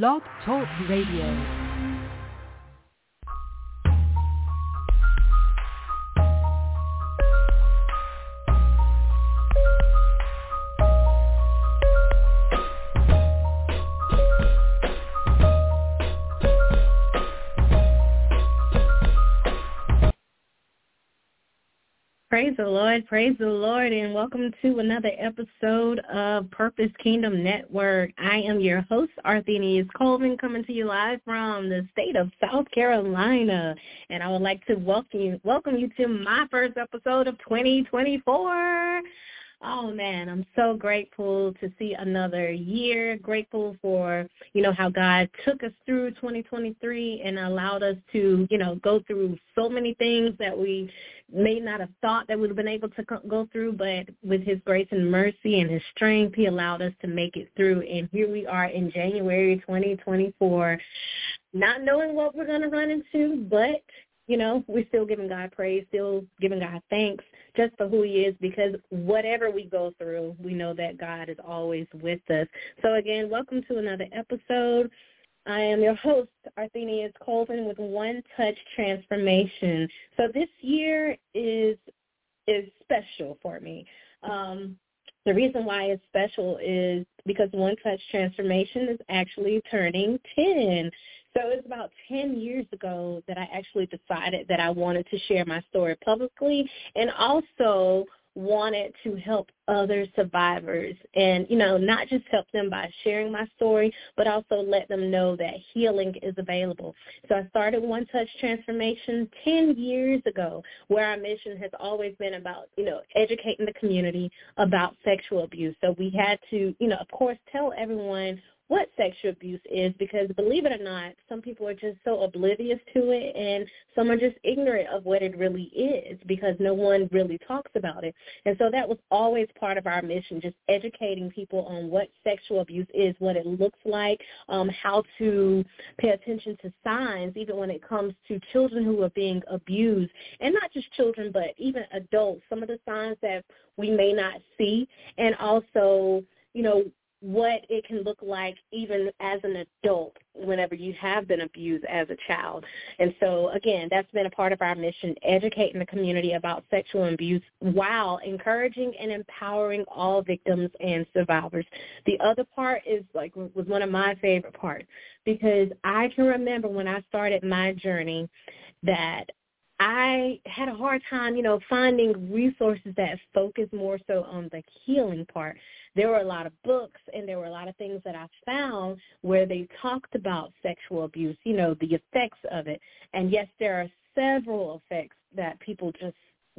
Blog Talk Radio. Praise the Lord, praise the Lord, and welcome to another episode of Purpose Kingdom Network. I am your host, Arthenius Colvin, coming to you live from the state of South Carolina. And I would like to welcome you, welcome you to my first episode of 2024. Oh man, I'm so grateful to see another year. Grateful for, you know, how God took us through 2023 and allowed us to, you know, go through so many things that we may not have thought that we would have been able to go through, but with his grace and mercy and his strength, he allowed us to make it through. And here we are in January 2024, not knowing what we're going to run into, but you know, we're still giving God praise, still giving God thanks just for who he is because whatever we go through, we know that God is always with us. So again, welcome to another episode. I am your host, Arthenius Colvin with One Touch Transformation. So this year is is special for me. Um, the reason why it's special is because One Touch Transformation is actually turning 10. So it's about 10 years ago that I actually decided that I wanted to share my story publicly and also wanted to help other survivors and, you know, not just help them by sharing my story, but also let them know that healing is available. So I started One Touch Transformation 10 years ago where our mission has always been about, you know, educating the community about sexual abuse. So we had to, you know, of course, tell everyone what sexual abuse is because believe it or not, some people are just so oblivious to it and some are just ignorant of what it really is because no one really talks about it. And so that was always part of our mission, just educating people on what sexual abuse is, what it looks like, um, how to pay attention to signs, even when it comes to children who are being abused. And not just children, but even adults, some of the signs that we may not see. And also, you know, what it can look like even as an adult whenever you have been abused as a child. And so again, that's been a part of our mission, educating the community about sexual abuse while encouraging and empowering all victims and survivors. The other part is like was one of my favorite parts because I can remember when I started my journey that I had a hard time, you know, finding resources that focus more so on the healing part. There were a lot of books and there were a lot of things that I found where they talked about sexual abuse, you know, the effects of it. And yes, there are several effects that people just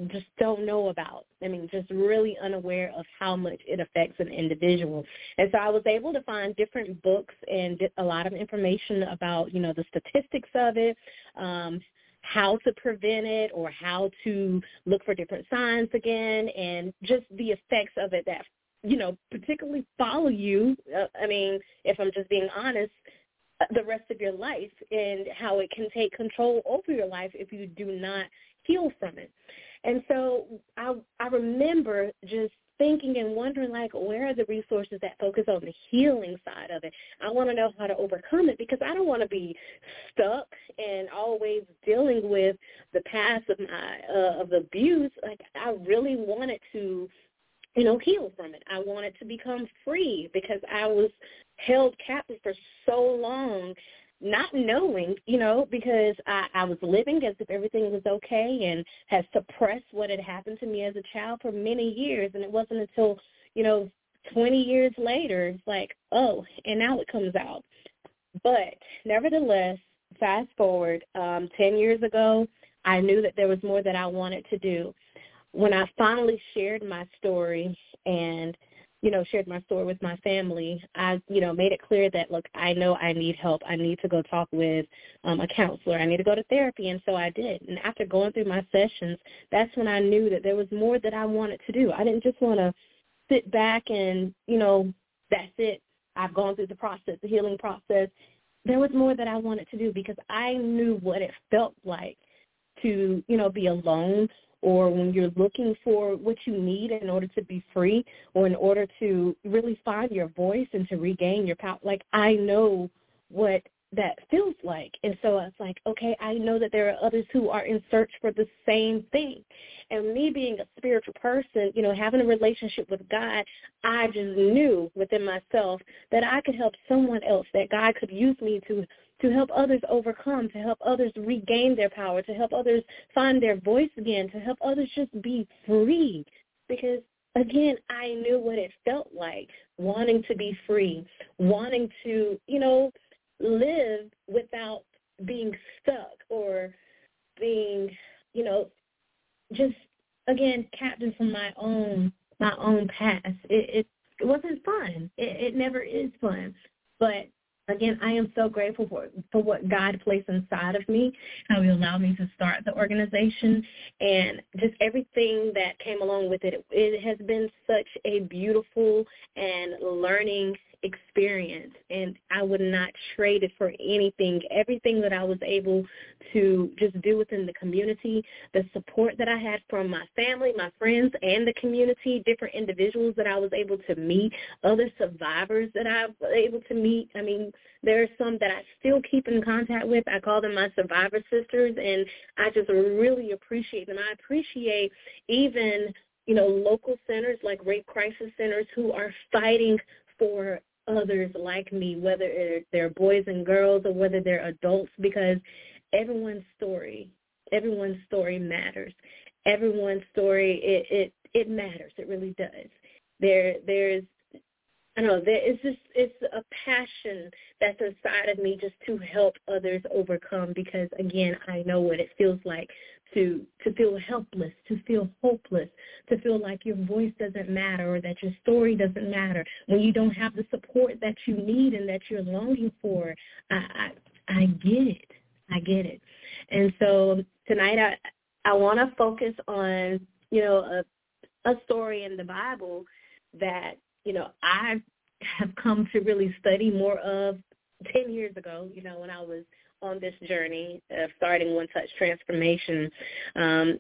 just don't know about. I mean, just really unaware of how much it affects an individual. And so I was able to find different books and a lot of information about, you know, the statistics of it, um, how to prevent it or how to look for different signs again and just the effects of it that you know particularly follow you uh, i mean if i'm just being honest uh, the rest of your life and how it can take control over your life if you do not heal from it. And so i i remember just thinking and wondering like where are the resources that focus on the healing side of it? I want to know how to overcome it because i don't want to be stuck and always dealing with the past of my uh, of abuse. Like i really wanted to you know heal from it i wanted to become free because i was held captive for so long not knowing, you know, because I, I was living as if everything was okay and had suppressed what had happened to me as a child for many years. And it wasn't until, you know, 20 years later, it's like, oh, and now it comes out. But nevertheless, fast forward, um, 10 years ago, I knew that there was more that I wanted to do. When I finally shared my story and you know, shared my story with my family, I, you know, made it clear that, look, I know I need help. I need to go talk with um, a counselor. I need to go to therapy. And so I did. And after going through my sessions, that's when I knew that there was more that I wanted to do. I didn't just want to sit back and, you know, that's it. I've gone through the process, the healing process. There was more that I wanted to do because I knew what it felt like to, you know, be alone or when you're looking for what you need in order to be free or in order to really find your voice and to regain your power. Like I know what that feels like. And so it's like, okay, I know that there are others who are in search for the same thing. And me being a spiritual person, you know, having a relationship with God, I just knew within myself that I could help someone else, that God could use me to to help others overcome, to help others regain their power, to help others find their voice again, to help others just be free. Because again, I knew what it felt like wanting to be free, wanting to, you know, live without being stuck or being, you know, just again captive from my own my own past. It, it, it wasn't fun. It, it never is fun. But again, I am so grateful for for what God placed inside of me, how He allowed me to start the organization, and just everything that came along with it. It has been such a beautiful and learning experience and I would not trade it for anything. Everything that I was able to just do within the community, the support that I had from my family, my friends, and the community, different individuals that I was able to meet, other survivors that I was able to meet. I mean, there are some that I still keep in contact with. I call them my survivor sisters, and I just really appreciate them. I appreciate even you know, local centers like rape crisis centers who are fighting for others like me, whether they're boys and girls or whether they're adults, because everyone's story, everyone's story matters. Everyone's story, it it it matters. It really does. There there's I don't know, there it's just it's a passion that's inside of me just to help others overcome because again, I know what it feels like to to feel helpless, to feel hopeless, to feel like your voice doesn't matter or that your story doesn't matter when you don't have the support that you need and that you're longing for. I I, I get it. I get it. And so tonight I I want to focus on, you know, a a story in the Bible that, you know, I have come to really study more of 10 years ago, you know, when I was on this journey of starting One Touch Transformation um,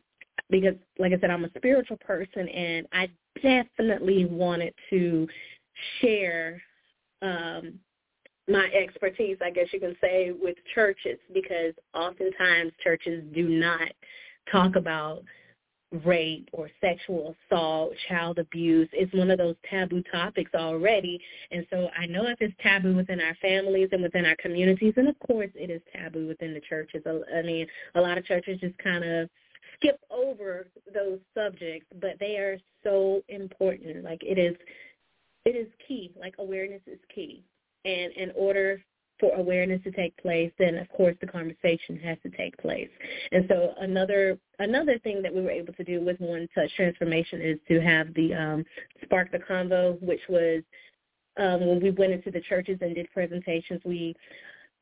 because, like I said, I'm a spiritual person, and I definitely wanted to share um, my expertise, I guess you can say, with churches because oftentimes churches do not talk about rape or sexual assault, child abuse. It's one of those taboo topics already. And so I know if it's taboo within our families and within our communities, and of course it is taboo within the churches. I mean, a lot of churches just kind of skip over those subjects, but they are so important. Like it is, it is key. Like awareness is key. And in order for awareness to take place, then of course the conversation has to take place. And so another another thing that we were able to do with One Touch Transformation is to have the um, Spark the Convo, which was um, when we went into the churches and did presentations, we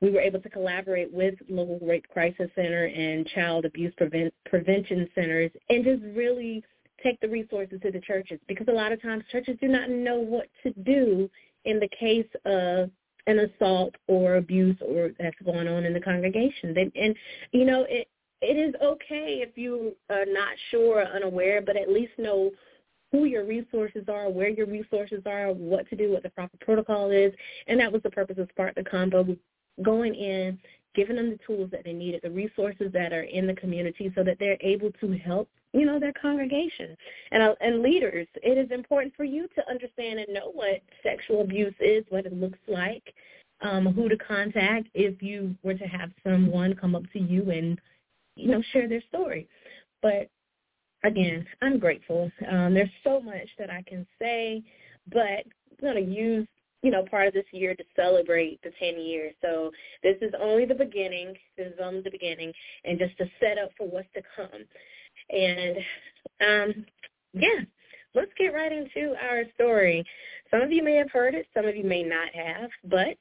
we were able to collaborate with local rape crisis center and child abuse prevent, prevention centers and just really take the resources to the churches because a lot of times churches do not know what to do in the case of an assault or abuse or that's going on in the congregation. And, and you know, it it is okay if you are not sure or unaware, but at least know who your resources are, where your resources are, what to do, what the proper protocol is. And that was the purpose of Spark the Convo, going in, giving them the tools that they needed, the resources that are in the community so that they're able to help you know, their congregation. And uh, and leaders, it is important for you to understand and know what sexual abuse is, what it looks like, um, who to contact if you were to have someone come up to you and, you know, share their story. But again, I'm grateful. Um, there's so much that I can say, but I'm going to use you know, part of this year to celebrate the 10 years. So this is only the beginning. This is only the beginning and just to set up for what's to come. And um, yeah, let's get right into our story. Some of you may have heard it, some of you may not have, but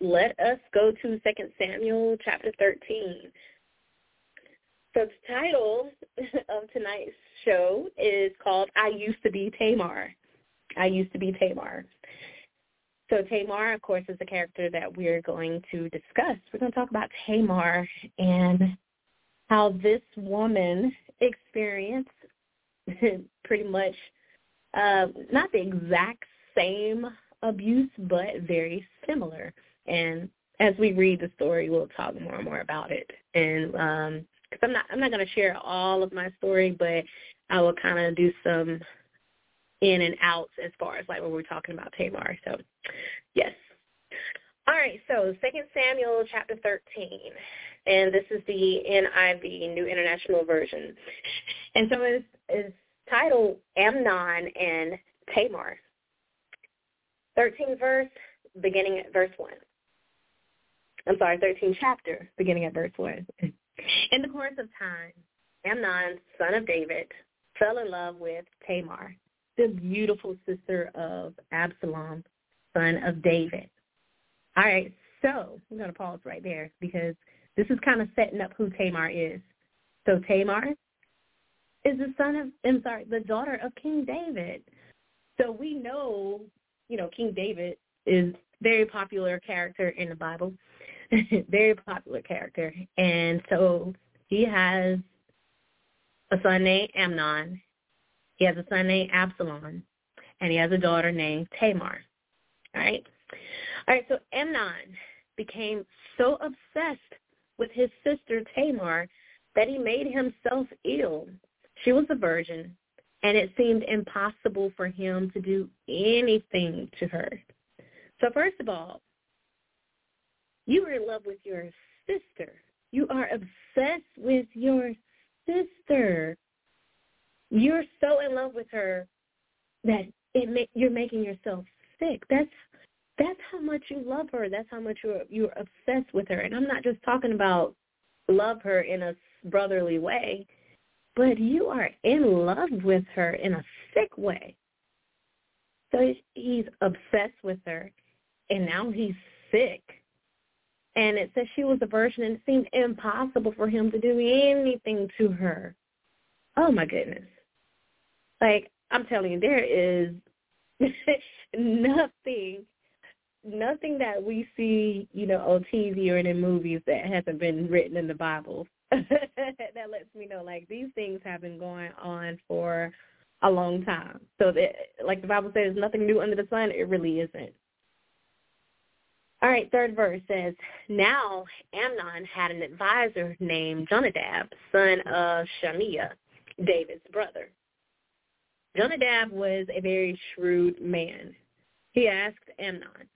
let us go to 2 Samuel chapter 13. So the title of tonight's show is called I Used to Be Tamar. I Used to Be Tamar. So Tamar, of course, is the character that we're going to discuss. We're going to talk about Tamar and how this woman experienced pretty much uh, not the exact same abuse, but very similar. And as we read the story, we'll talk more and more about it. And um, cause I'm not I'm not going to share all of my story, but I will kind of do some in and outs as far as like when we're talking about Tamar. So, yes. All right, so Second Samuel chapter 13, and this is the NIV, New International Version. And so it's, it's titled Amnon and Tamar. 13 verse, beginning at verse 1. I'm sorry, 13 chapter, beginning at verse 1. In the course of time, Amnon, son of David, fell in love with Tamar, the beautiful sister of Absalom, son of David. All right, so I'm going to pause right there because this is kind of setting up who Tamar is. So Tamar is the son of, I'm sorry, the daughter of King David. So we know, you know, King David is very popular character in the Bible, very popular character. And so he has a son named Amnon. He has a son named Absalom. And he has a daughter named Tamar. All right. All right, so Amnon became so obsessed with his sister Tamar that he made himself ill. She was a virgin, and it seemed impossible for him to do anything to her. So first of all, you are in love with your sister. You are obsessed with your sister. You're so in love with her that it ma- you're making yourself sick. That's that's how much you love her. That's how much you're you're obsessed with her. And I'm not just talking about love her in a brotherly way, but you are in love with her in a sick way. So he's obsessed with her, and now he's sick. And it says she was a virgin, and it seemed impossible for him to do anything to her. Oh my goodness! Like I'm telling you, there is nothing nothing that we see, you know, on TV or in movies that hasn't been written in the Bible. that lets me know like these things have been going on for a long time. So that like the Bible says nothing new under the sun, it really isn't. All right, third verse says, Now Amnon had an advisor named Jonadab, son of Shimeah, David's brother. Jonadab was a very shrewd man. He asked Amnon,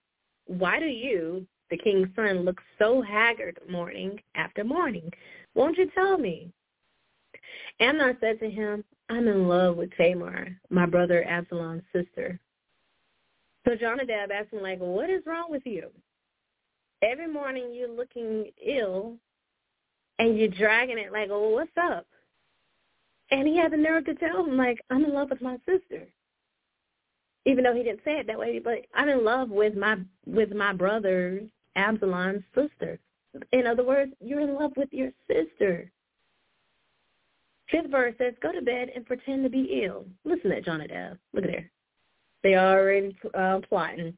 why do you, the king's son, look so haggard morning after morning? Won't you tell me? Amnon said to him, I'm in love with Tamar, my brother Absalom's sister. So Jonadab asked him, like, what is wrong with you? Every morning you're looking ill and you're dragging it like, oh, what's up? And he had the nerve to tell him, like, I'm in love with my sister even though he didn't say it that way, but I'm in love with my with my brother Absalom's sister. In other words, you're in love with your sister. Fifth verse says, "Go to bed and pretend to be ill." Listen to Jonadab. Look at there. They are already uh, plotting.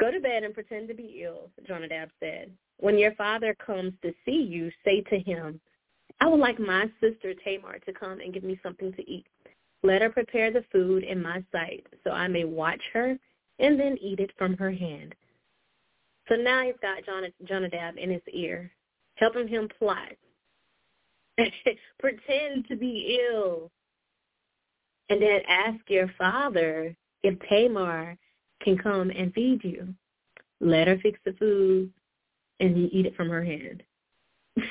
Go to bed and pretend to be ill, Jonadab said. When your father comes to see you, say to him, I would like my sister Tamar to come and give me something to eat. Let her prepare the food in my sight, so I may watch her and then eat it from her hand. So now he's got Jonadab in his ear, helping him plot. Pretend to be ill. And then ask your father if Tamar can come and feed you. Let her fix the food and you eat it from her hand.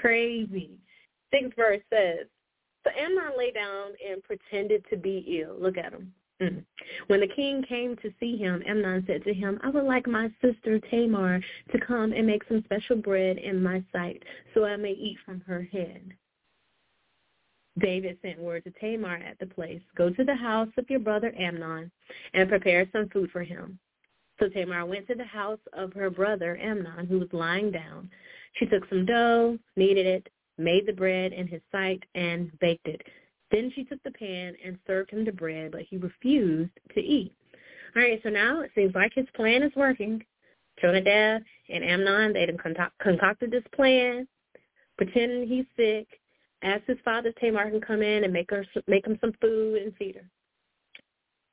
Crazy. Sixth verse says, so Amnon lay down and pretended to be ill. Look at him. Mm. When the king came to see him, Amnon said to him, I would like my sister Tamar to come and make some special bread in my sight, so I may eat from her hand. David sent word to Tamar at the place, Go to the house of your brother Amnon and prepare some food for him. So Tamar went to the house of her brother Amnon, who was lying down. She took some dough, kneaded it, made the bread in his sight, and baked it. Then she took the pan and served him the bread, but he refused to eat. All right, so now it seems like his plan is working. Jonadab and Amnon, they concocted this plan, pretending he's sick, asked his father Tamar can come in and make her make him some food and feed her.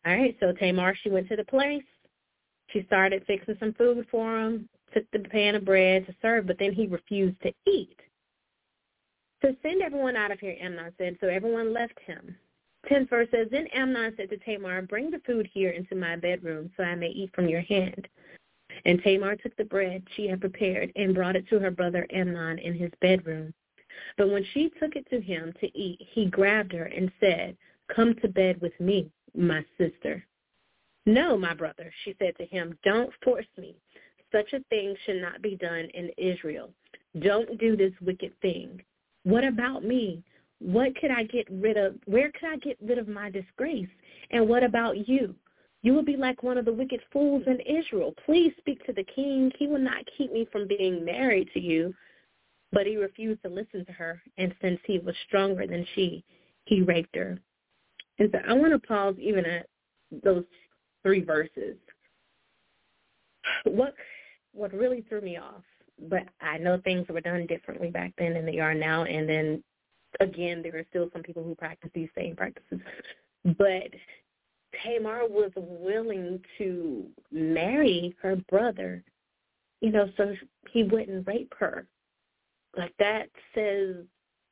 All right, so Tamar, she went to the place. She started fixing some food for him, took the pan of bread to serve, but then he refused to eat. So send everyone out of here, Amnon said. So everyone left him. Tenth verse says, Then Amnon said to Tamar, Bring the food here into my bedroom so I may eat from your hand. And Tamar took the bread she had prepared and brought it to her brother Amnon in his bedroom. But when she took it to him to eat, he grabbed her and said, Come to bed with me, my sister. No, my brother, she said to him, don't force me. Such a thing should not be done in Israel. Don't do this wicked thing. What about me? What could I get rid of? Where could I get rid of my disgrace? And what about you? You will be like one of the wicked fools in Israel. Please speak to the king. He will not keep me from being married to you. But he refused to listen to her, and since he was stronger than she, he raped her. And so I want to pause even at those three verses. What what really threw me off, but I know things were done differently back then than they are now, and then again, there are still some people who practice these same practices. But Tamar was willing to marry her brother, you know, so he wouldn't rape her. Like that says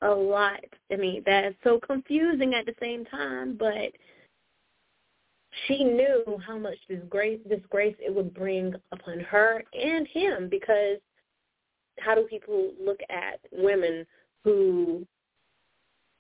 a lot. I mean, that's so confusing at the same time, but she knew how much disgrace disgrace it would bring upon her and him because how do people look at women who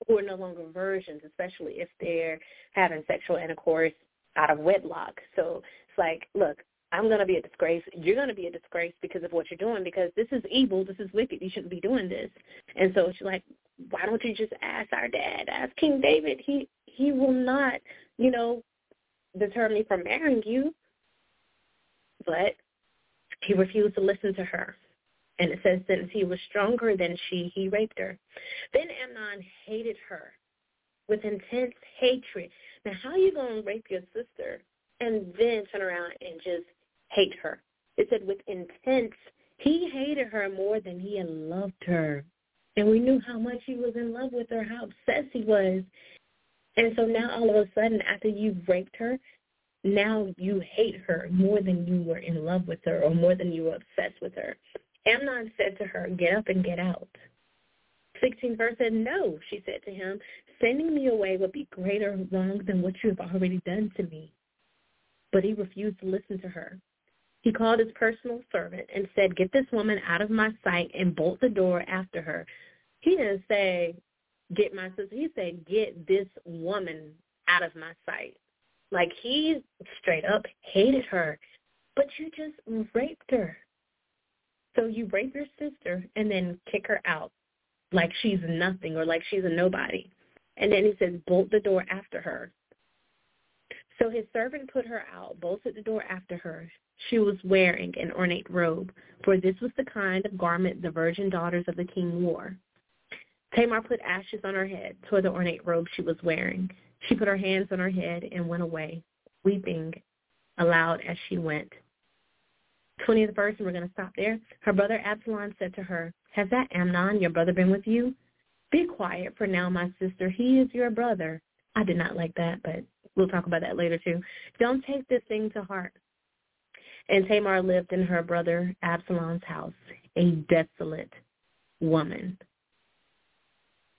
who are no longer virgins, especially if they're having sexual intercourse out of wedlock. So it's like, look, I'm going to be a disgrace. You're going to be a disgrace because of what you're doing because this is evil. This is wicked. You shouldn't be doing this. And so she's like, why don't you just ask our dad, ask King David? He he will not, you know, deter me from marrying you. But he refused to listen to her. And it says, since he was stronger than she, he raped her. Then Amnon hated her with intense hatred. Now, how are you going to rape your sister and then turn around and just hate her? It said with intense. He hated her more than he had loved her. And we knew how much he was in love with her, how obsessed he was. And so now all of a sudden, after you've raped her, now you hate her more than you were in love with her or more than you were obsessed with her. Amnon said to her, get up and get out. 16 verse said, no, she said to him, sending me away would be greater wrong than what you have already done to me. But he refused to listen to her. He called his personal servant and said, get this woman out of my sight and bolt the door after her. He didn't say, get my sister. He said, get this woman out of my sight. Like he straight up hated her, but you just raped her. So you rape your sister and then kick her out like she's nothing or like she's a nobody. And then he says, bolt the door after her. So his servant put her out, bolted the door after her. She was wearing an ornate robe, for this was the kind of garment the virgin daughters of the king wore. Tamar put ashes on her head toward the ornate robe she was wearing. She put her hands on her head and went away, weeping aloud as she went. 20th verse, and we're going to stop there. Her brother Absalom said to her, Has that Amnon, your brother, been with you? Be quiet for now, my sister. He is your brother. I did not like that, but we'll talk about that later too. Don't take this thing to heart. And Tamar lived in her brother Absalom's house, a desolate woman.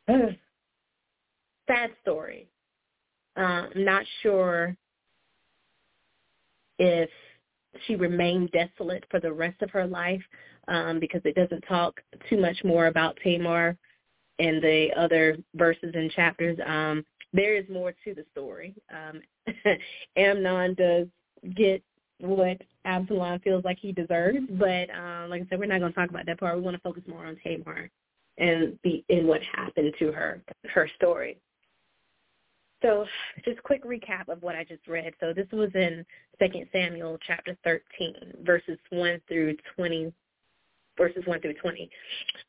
Sad story. Uh, I'm not sure if she remained desolate for the rest of her life um, because it doesn't talk too much more about Tamar in the other verses and chapters. Um, there is more to the story. Um, Amnon does get what Absalom feels like he deserves, but um, like I said, we're not going to talk about that part. We want to focus more on Tamar and the and what happened to her, her story. So just quick recap of what I just read. So this was in 2 Samuel chapter 13, verses 1 through 20, verses 1 through 20.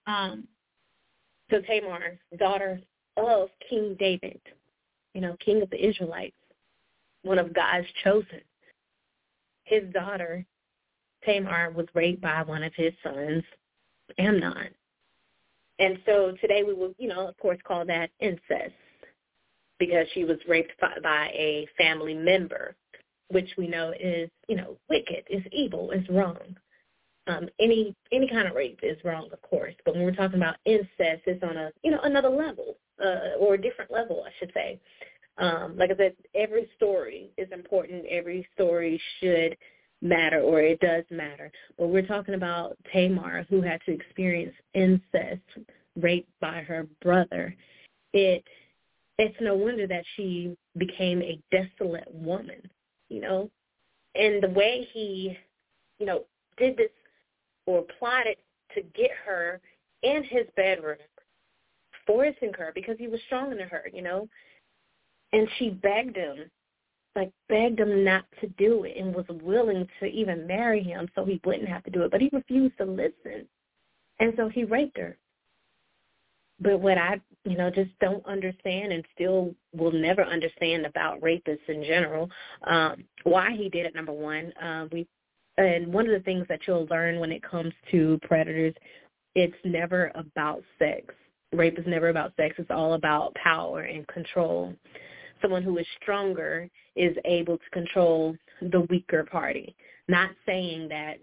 Um, so Tamar, daughter of King David, you know, king of the Israelites, one of God's chosen. His daughter, Tamar, was raped by one of his sons, Amnon. And so today we will, you know, of course, call that incest because she was raped by a family member, which we know is, you know, wicked, is evil, is wrong. um, any any kind of rape is wrong, of course. But when we're talking about incest, it's on a you know another level uh, or a different level, I should say. Um, like I said, every story is important. Every story should matter, or it does matter. But we're talking about Tamar, who had to experience incest, raped by her brother. It it's no wonder that she became a desolate woman. You know, and the way he, you know, did this or plotted to get her in his bedroom, forcing her because he was stronger than her, you know. And she begged him, like begged him not to do it and was willing to even marry him so he wouldn't have to do it. But he refused to listen. And so he raped her. But what I, you know, just don't understand and still will never understand about rapists in general, um, why he did it, number one. Uh, we and one of the things that you'll learn when it comes to predators, it's never about sex. Rape is never about sex. It's all about power and control. Someone who is stronger is able to control the weaker party. Not saying that,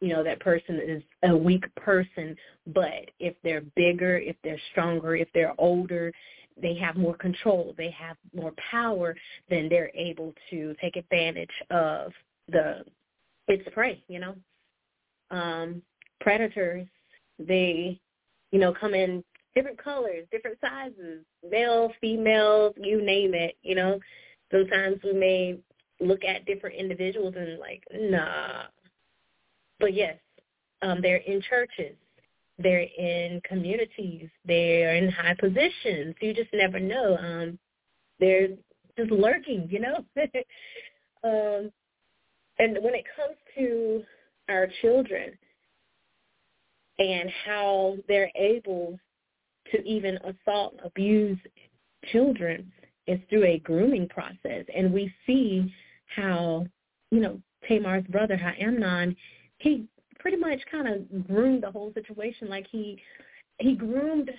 you know, that person is a weak person, but if they're bigger, if they're stronger, if they're older, they have more control, they have more power, then they're able to take advantage of the it's prey, you know. Um, predators, they, you know, come in different colors, different sizes, male, female, you name it, you know. Sometimes we may look at different individuals and like, nah. But yes, um, they're in churches. They're in communities. They're in high positions. You just never know. Um, they're just lurking, you know. um, and when it comes to our children and how they're able to even assault abuse children is through a grooming process. And we see how, you know, Tamar's brother, how Amnon, he pretty much kind of groomed the whole situation. Like he he groomed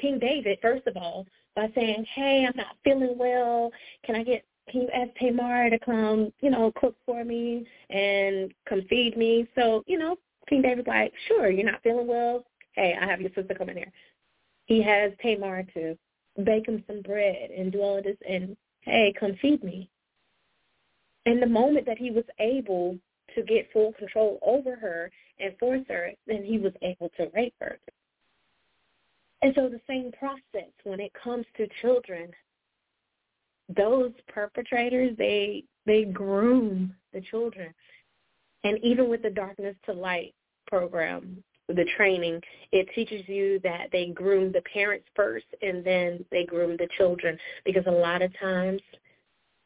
King David, first of all, by saying, hey, I'm not feeling well. Can I get can you ask Tamar to come, you know, cook for me and come feed me? So, you know, King David's like, sure, you're not feeling well. Hey, I have your sister come in here. He has Tamar to bake him some bread and do all of this and, hey, come feed me. And the moment that he was able to get full control over her and force her, then he was able to rape her. And so the same process when it comes to children, those perpetrators they they groom the children and even with the darkness to light program the training it teaches you that they groom the parents first and then they groom the children because a lot of times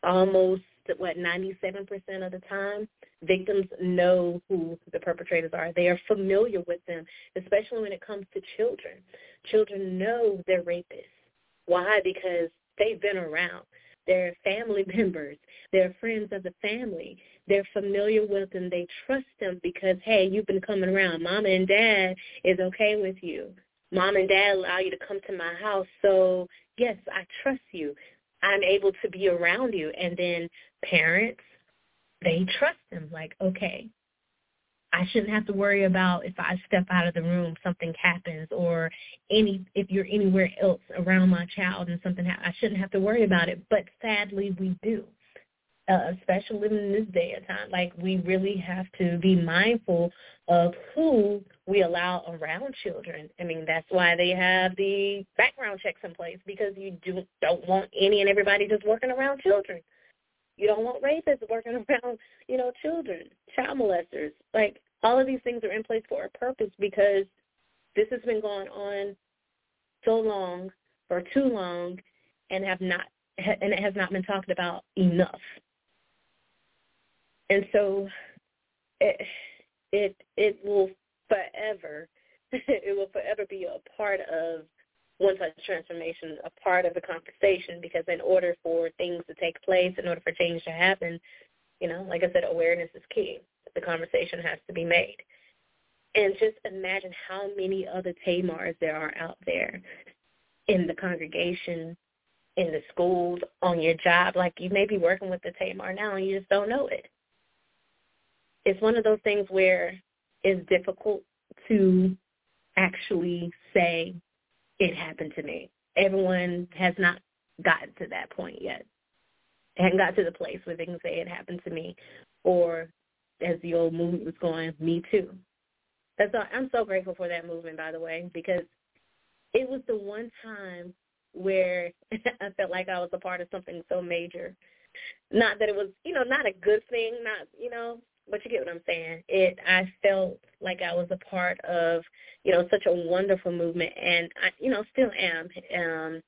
almost what 97% of the time victims know who the perpetrators are they are familiar with them especially when it comes to children children know they're rapists why because they've been around they're family members. They're friends of the family. They're familiar with them. They trust them because, hey, you've been coming around. Mom and dad is okay with you. Mom and dad allow you to come to my house. So, yes, I trust you. I'm able to be around you. And then parents, they trust them. Like, okay, I shouldn't have to worry about if I step out of the room, something happens, or any if you're anywhere else around my child and something happens. I shouldn't have to worry about it. But sadly, we do, uh, especially in this day and time. Like we really have to be mindful of who we allow around children. I mean, that's why they have the background checks in place because you do don't want any and everybody just working around children. You don't want rapists working around, you know, children, child molesters. Like all of these things are in place for a purpose because this has been going on so long for too long and have not and it has not been talked about enough. And so it it it will forever it will forever be a part of One Touch Transformation a part of the conversation because in order for things to take place, in order for change to happen, you know, like I said, awareness is key. The conversation has to be made. And just imagine how many other Tamars there are out there in the congregation, in the schools, on your job. Like you may be working with the Tamar now and you just don't know it. It's one of those things where it's difficult to actually say it happened to me. Everyone has not gotten to that point yet. It hadn't got to the place where they can say it happened to me, or as the old movement was going, me too. That's all, I'm so grateful for that movement, by the way, because it was the one time where I felt like I was a part of something so major. Not that it was, you know, not a good thing, not, you know, but you get what I'm saying. It I felt like I was a part of, you know, such a wonderful movement and I you know, still am. Um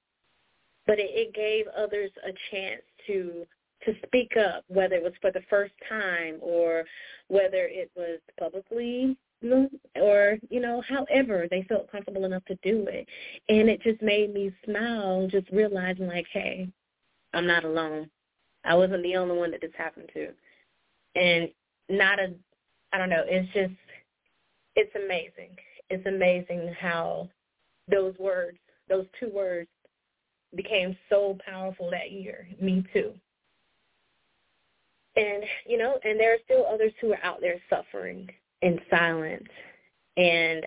but it, it gave others a chance to to speak up, whether it was for the first time or whether it was publicly or you know however they felt comfortable enough to do it and it just made me smile just realizing like hey i'm not alone i wasn't the only one that this happened to and not a i don't know it's just it's amazing it's amazing how those words those two words became so powerful that year me too and you know and there are still others who are out there suffering in silence. And,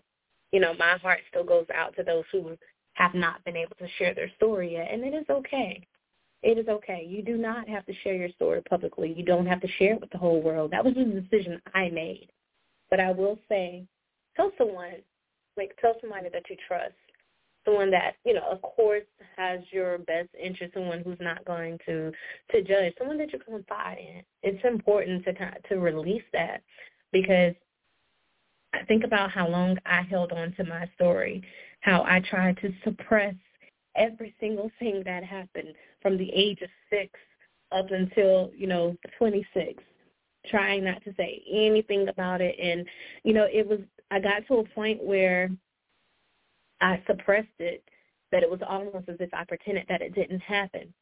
you know, my heart still goes out to those who have not been able to share their story yet. And it is okay. It is okay. You do not have to share your story publicly. You don't have to share it with the whole world. That was a decision I made. But I will say, tell someone, like tell somebody that you trust, someone that, you know, of course has your best interest, someone who's not going to to judge, someone that you can confide in. It's important to kind to release that because I think about how long I held on to my story, how I tried to suppress every single thing that happened from the age of six up until, you know, 26, trying not to say anything about it. And, you know, it was, I got to a point where I suppressed it, that it was almost as if I pretended that it didn't happen.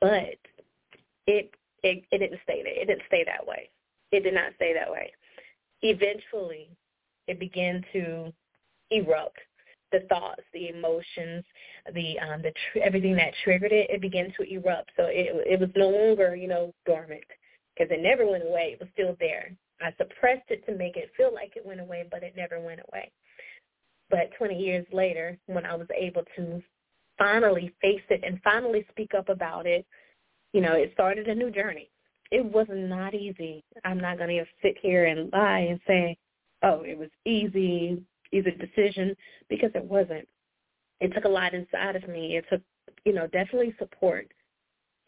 But it, it, it didn't stay there. It didn't stay that way. It did not stay that way. Eventually, it began to erupt. The thoughts, the emotions, the um, the tr- everything that triggered it, it began to erupt. So it it was no longer you know dormant because it never went away. It was still there. I suppressed it to make it feel like it went away, but it never went away. But 20 years later, when I was able to finally face it and finally speak up about it, you know, it started a new journey. It was not easy. I'm not going to sit here and lie and say oh, it was easy, easy decision, because it wasn't. It took a lot inside of me. It took, you know, definitely support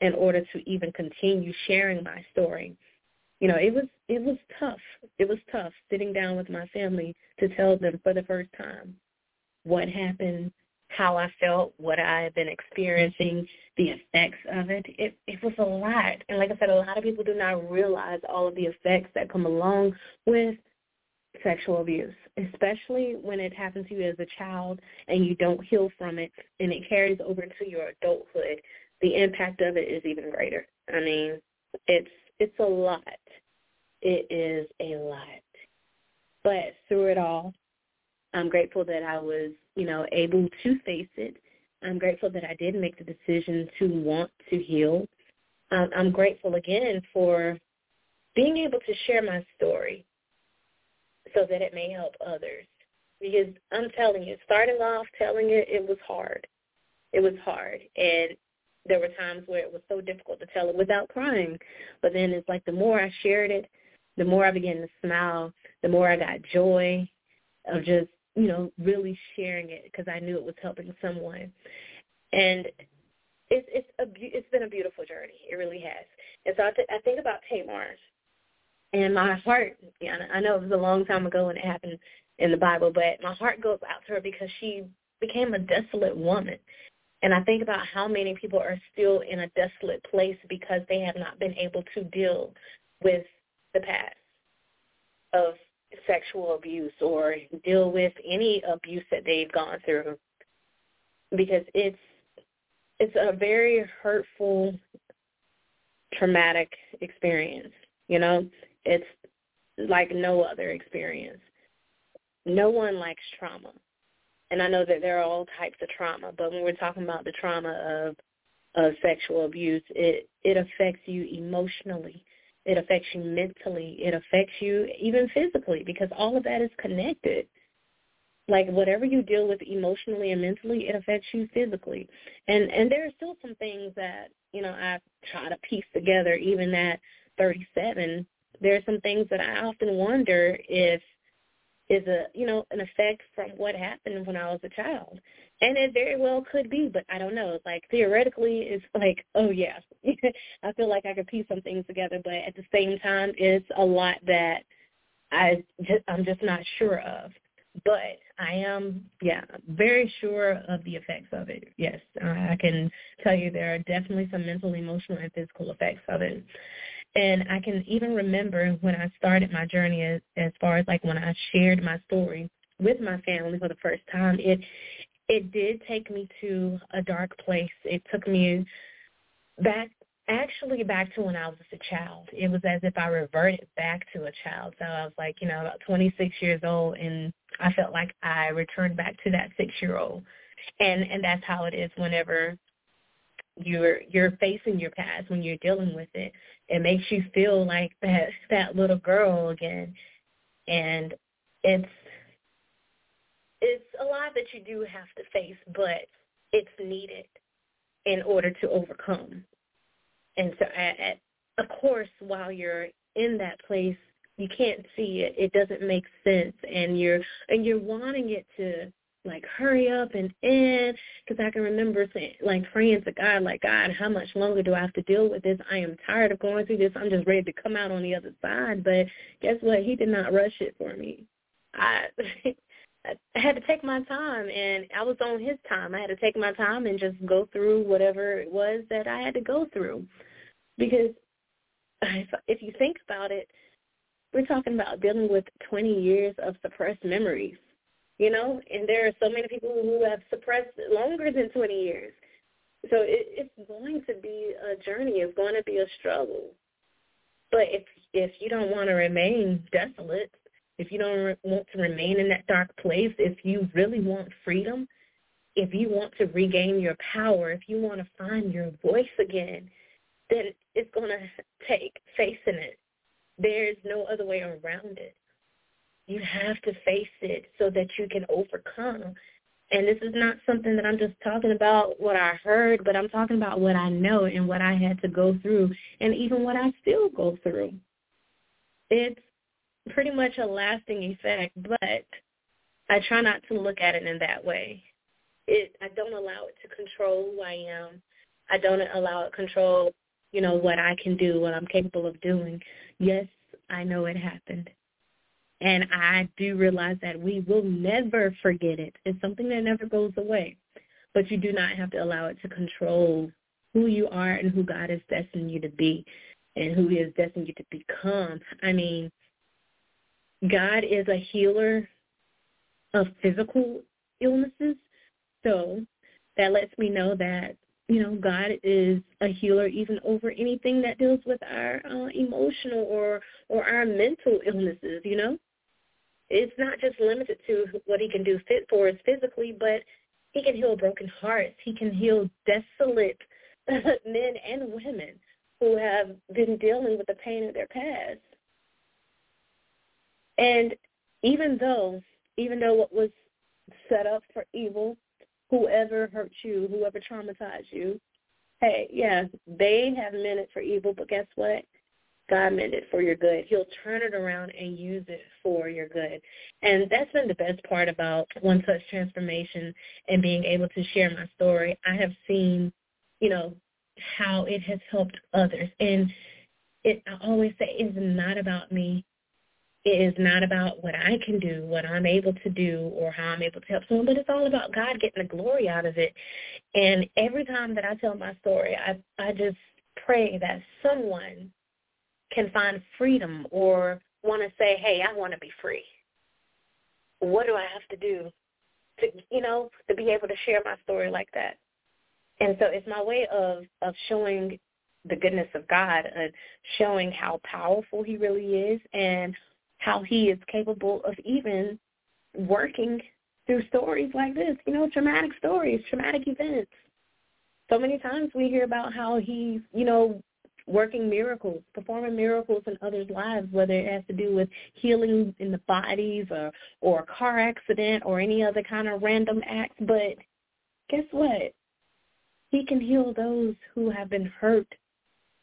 in order to even continue sharing my story. You know, it was it was tough. It was tough sitting down with my family to tell them for the first time what happened, how I felt, what I had been experiencing, the effects of it. It it was a lot. And like I said, a lot of people do not realize all of the effects that come along with sexual abuse, especially when it happens to you as a child and you don't heal from it and it carries over into your adulthood, the impact of it is even greater. I mean, it's it's a lot. It is a lot. But through it all, I'm grateful that I was, you know, able to face it. I'm grateful that I did make the decision to want to heal. Um, I'm grateful again for being able to share my story so that it may help others. Because I'm telling you, starting off telling it, it was hard. It was hard. And there were times where it was so difficult to tell it without crying. But then it's like the more I shared it, the more I began to smile, the more I got joy of just, you know, really sharing it because I knew it was helping someone. And it's it's a it's been a beautiful journey. It really has. And so I, th- I think about Tamar and my heart, I know it was a long time ago when it happened in the Bible, but my heart goes out to her because she became a desolate woman. And I think about how many people are still in a desolate place because they have not been able to deal with the past of sexual abuse or deal with any abuse that they've gone through because it's it's a very hurtful traumatic experience you know it's like no other experience. No one likes trauma. And I know that there are all types of trauma, but when we're talking about the trauma of of sexual abuse, it it affects you emotionally. It affects you mentally. It affects you even physically because all of that is connected. Like whatever you deal with emotionally and mentally, it affects you physically. And and there are still some things that, you know, I try to piece together even at 37. There are some things that I often wonder if is a you know an effect from what happened when I was a child, and it very well could be, but I don't know. Like theoretically, it's like oh yeah, I feel like I could piece some things together, but at the same time, it's a lot that I just, I'm just not sure of. But I am, yeah, very sure of the effects of it. Yes, I can tell you there are definitely some mental, emotional, and physical effects of it. And I can even remember when I started my journey as, as far as like when I shared my story with my family for the first time, it it did take me to a dark place. It took me back actually back to when I was a child. It was as if I reverted back to a child. So I was like, you know, about 26 years old and I felt like I returned back to that 6-year-old. And and that's how it is whenever you're you're facing your past when you're dealing with it it makes you feel like that that little girl again. And it's it's a lot that you do have to face but it's needed in order to overcome. And so at, at of course while you're in that place you can't see it. It doesn't make sense. And you're and you're wanting it to like hurry up and end because I can remember saying like praying to God like God how much longer do I have to deal with this? I am tired of going through this. I'm just ready to come out on the other side. But guess what? He did not rush it for me. I I had to take my time and I was on his time. I had to take my time and just go through whatever it was that I had to go through. Because if, if you think about it we're talking about dealing with 20 years of suppressed memories you know, and there are so many people who have suppressed longer than 20 years. So it, it's going to be a journey. It's going to be a struggle. But if if you don't want to remain desolate, if you don't re- want to remain in that dark place, if you really want freedom, if you want to regain your power, if you want to find your voice again, then it's going to take facing it. There's no other way around it. You have to face it so that you can overcome. And this is not something that I'm just talking about what I heard, but I'm talking about what I know and what I had to go through and even what I still go through. It's pretty much a lasting effect, but I try not to look at it in that way. It I don't allow it to control who I am. I don't allow it control, you know, what I can do, what I'm capable of doing. Yes, I know it happened. And I do realize that we will never forget it. It's something that never goes away. But you do not have to allow it to control who you are and who God has destined you to be and who he has destined you to become. I mean, God is a healer of physical illnesses. So that lets me know that, you know, God is a healer even over anything that deals with our uh, emotional or or our mental illnesses, you know? It's not just limited to what he can do fit for us physically, but he can heal broken hearts. He can heal desolate men and women who have been dealing with the pain of their past. And even though, even though what was set up for evil, whoever hurt you, whoever traumatized you, hey, yeah, they have meant it for evil, but guess what? God meant it for your good. He'll turn it around and use it for your good. And that's been the best part about One Touch Transformation and being able to share my story. I have seen, you know, how it has helped others. And it I always say it's not about me. It is not about what I can do, what I'm able to do, or how I'm able to help someone, but it's all about God getting the glory out of it. And every time that I tell my story, I I just pray that someone can find freedom or want to say, hey, I want to be free. What do I have to do to, you know, to be able to share my story like that? And so it's my way of, of showing the goodness of God and showing how powerful he really is and how he is capable of even working through stories like this, you know, traumatic stories, traumatic events. So many times we hear about how he, you know, working miracles, performing miracles in others' lives, whether it has to do with healing in the bodies or or a car accident or any other kind of random act. But guess what? He can heal those who have been hurt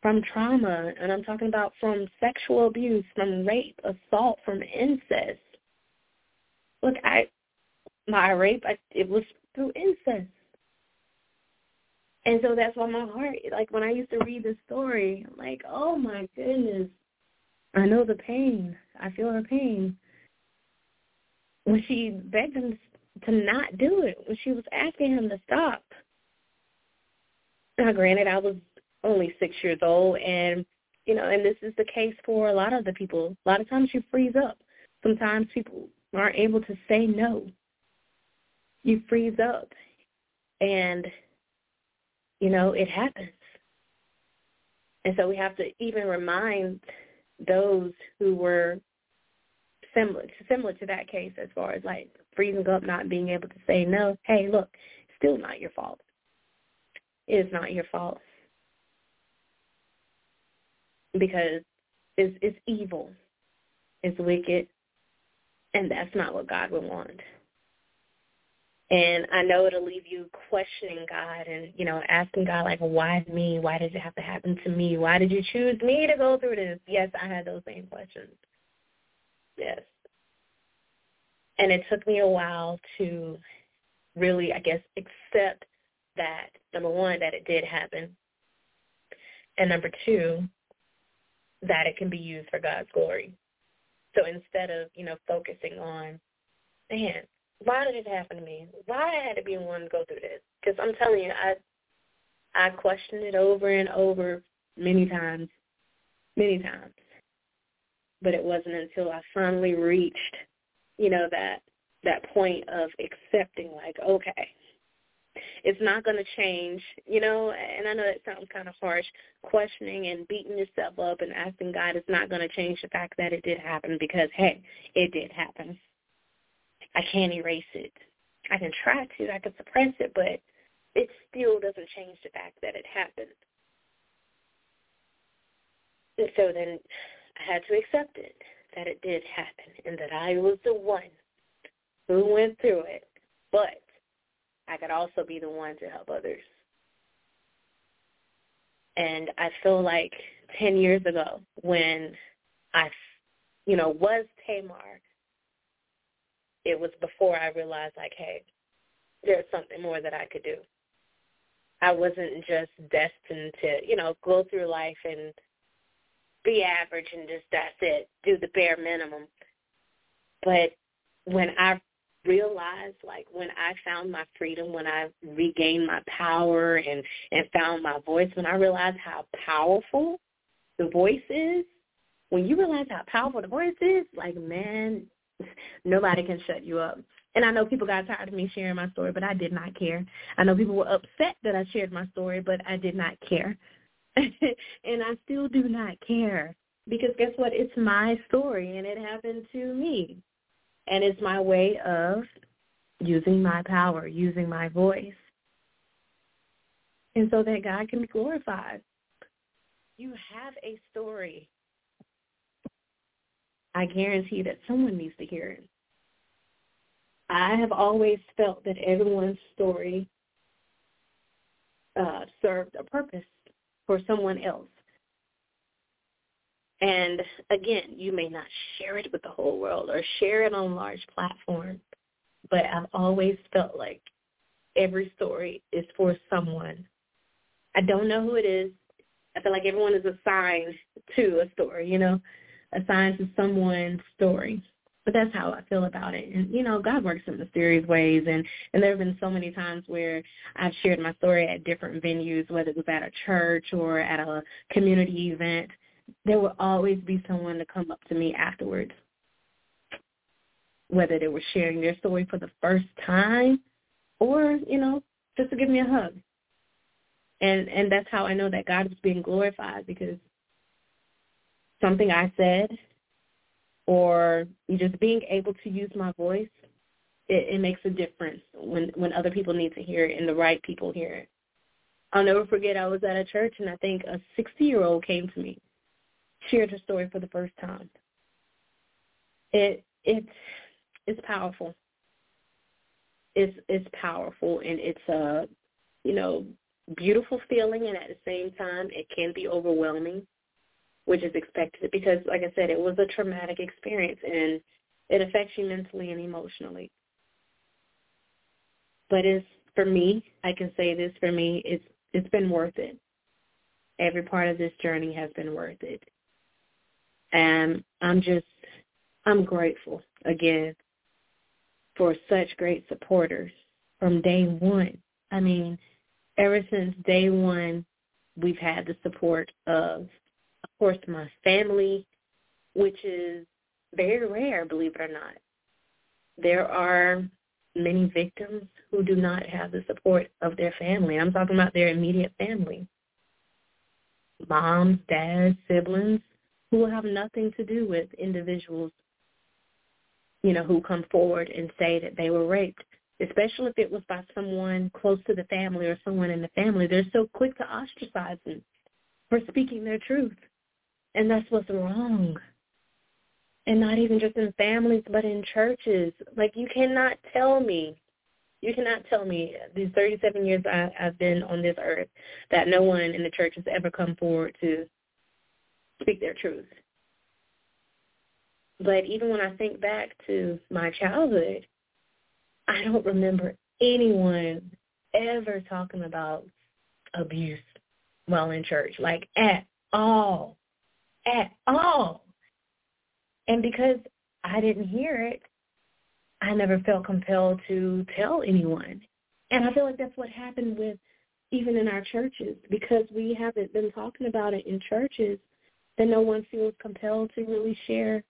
from trauma, and I'm talking about from sexual abuse, from rape, assault, from incest. Look, I my rape, I, it was through incest. And so that's why my heart, like when I used to read the story, I'm like, oh my goodness, I know the pain. I feel her pain. When she begged him to not do it, when she was asking him to stop. Now, granted, I was only six years old, and you know, and this is the case for a lot of the people. A lot of times you freeze up. Sometimes people aren't able to say no. You freeze up, and you know, it happens. And so we have to even remind those who were similar similar to that case as far as like freezing up, not being able to say no. Hey, look, still not your fault. It is not your fault because it's it's evil, it's wicked, and that's not what God would want. And I know it'll leave you questioning God and, you know, asking God, like, why me? Why did it have to happen to me? Why did you choose me to go through this? Yes, I had those same questions. Yes. And it took me a while to really, I guess, accept that, number one, that it did happen. And number two, that it can be used for God's glory. So instead of, you know, focusing on, man, why did it happen to me? Why I had to be the one to go through this? Because I'm telling you, I I questioned it over and over many times, many times. But it wasn't until I finally reached, you know, that that point of accepting, like, okay, it's not going to change, you know, and I know that sounds kind of harsh, questioning and beating yourself up and asking God is not going to change the fact that it did happen because, hey, it did happen. I can't erase it. I can try to, I can suppress it, but it still doesn't change the fact that it happened. And so then I had to accept it, that it did happen, and that I was the one who went through it. But I could also be the one to help others. And I feel like 10 years ago when I, you know, was Tamar, it was before I realized like, hey, there's something more that I could do. I wasn't just destined to, you know, go through life and be average and just that's it, do the bare minimum. But when I realized like when I found my freedom, when I regained my power and and found my voice, when I realized how powerful the voice is, when you realize how powerful the voice is, like man, nobody can shut you up. And I know people got tired of me sharing my story, but I did not care. I know people were upset that I shared my story, but I did not care. and I still do not care because guess what? It's my story and it happened to me. And it's my way of using my power, using my voice. And so that God can be glorified. You have a story. I guarantee that someone needs to hear it. I have always felt that everyone's story uh, served a purpose for someone else. And again, you may not share it with the whole world or share it on large platforms, but I've always felt like every story is for someone. I don't know who it is. I feel like everyone is assigned to a story, you know, assigned to someone's story. But that's how I feel about it. And, you know, God works in mysterious ways. And, and there have been so many times where I've shared my story at different venues, whether it was at a church or at a community event there will always be someone to come up to me afterwards, whether they were sharing their story for the first time or, you know, just to give me a hug. And and that's how I know that God is being glorified because something I said or just being able to use my voice, it, it makes a difference when when other people need to hear it and the right people hear it. I'll never forget I was at a church and I think a 60-year-old came to me, shared her story for the first time. It it's it's powerful. It's it's powerful and it's a you know beautiful feeling and at the same time it can be overwhelming, which is expected because like I said it was a traumatic experience and it affects you mentally and emotionally. But it's for me, I can say this for me, it's it's been worth it. Every part of this journey has been worth it. And I'm just I'm grateful again for such great supporters from day one. I mean, ever since day one, we've had the support of, of course, my family, which is very rare, believe it or not. There are many victims who do not have the support of their family. I'm talking about their immediate family. Moms, dads, siblings who have nothing to do with individuals, you know, who come forward and say that they were raped, especially if it was by someone close to the family or someone in the family. They're so quick to ostracize them for speaking their truth. And that's what's wrong and not even just in families, but in churches. Like you cannot tell me, you cannot tell me these 37 years I, I've been on this earth that no one in the church has ever come forward to speak their truth. But even when I think back to my childhood, I don't remember anyone ever talking about abuse while in church, like at all, at all. And because I didn't hear it, I never felt compelled to tell anyone. And I feel like that's what happened with even in our churches because we haven't been talking about it in churches, that no one feels compelled to really share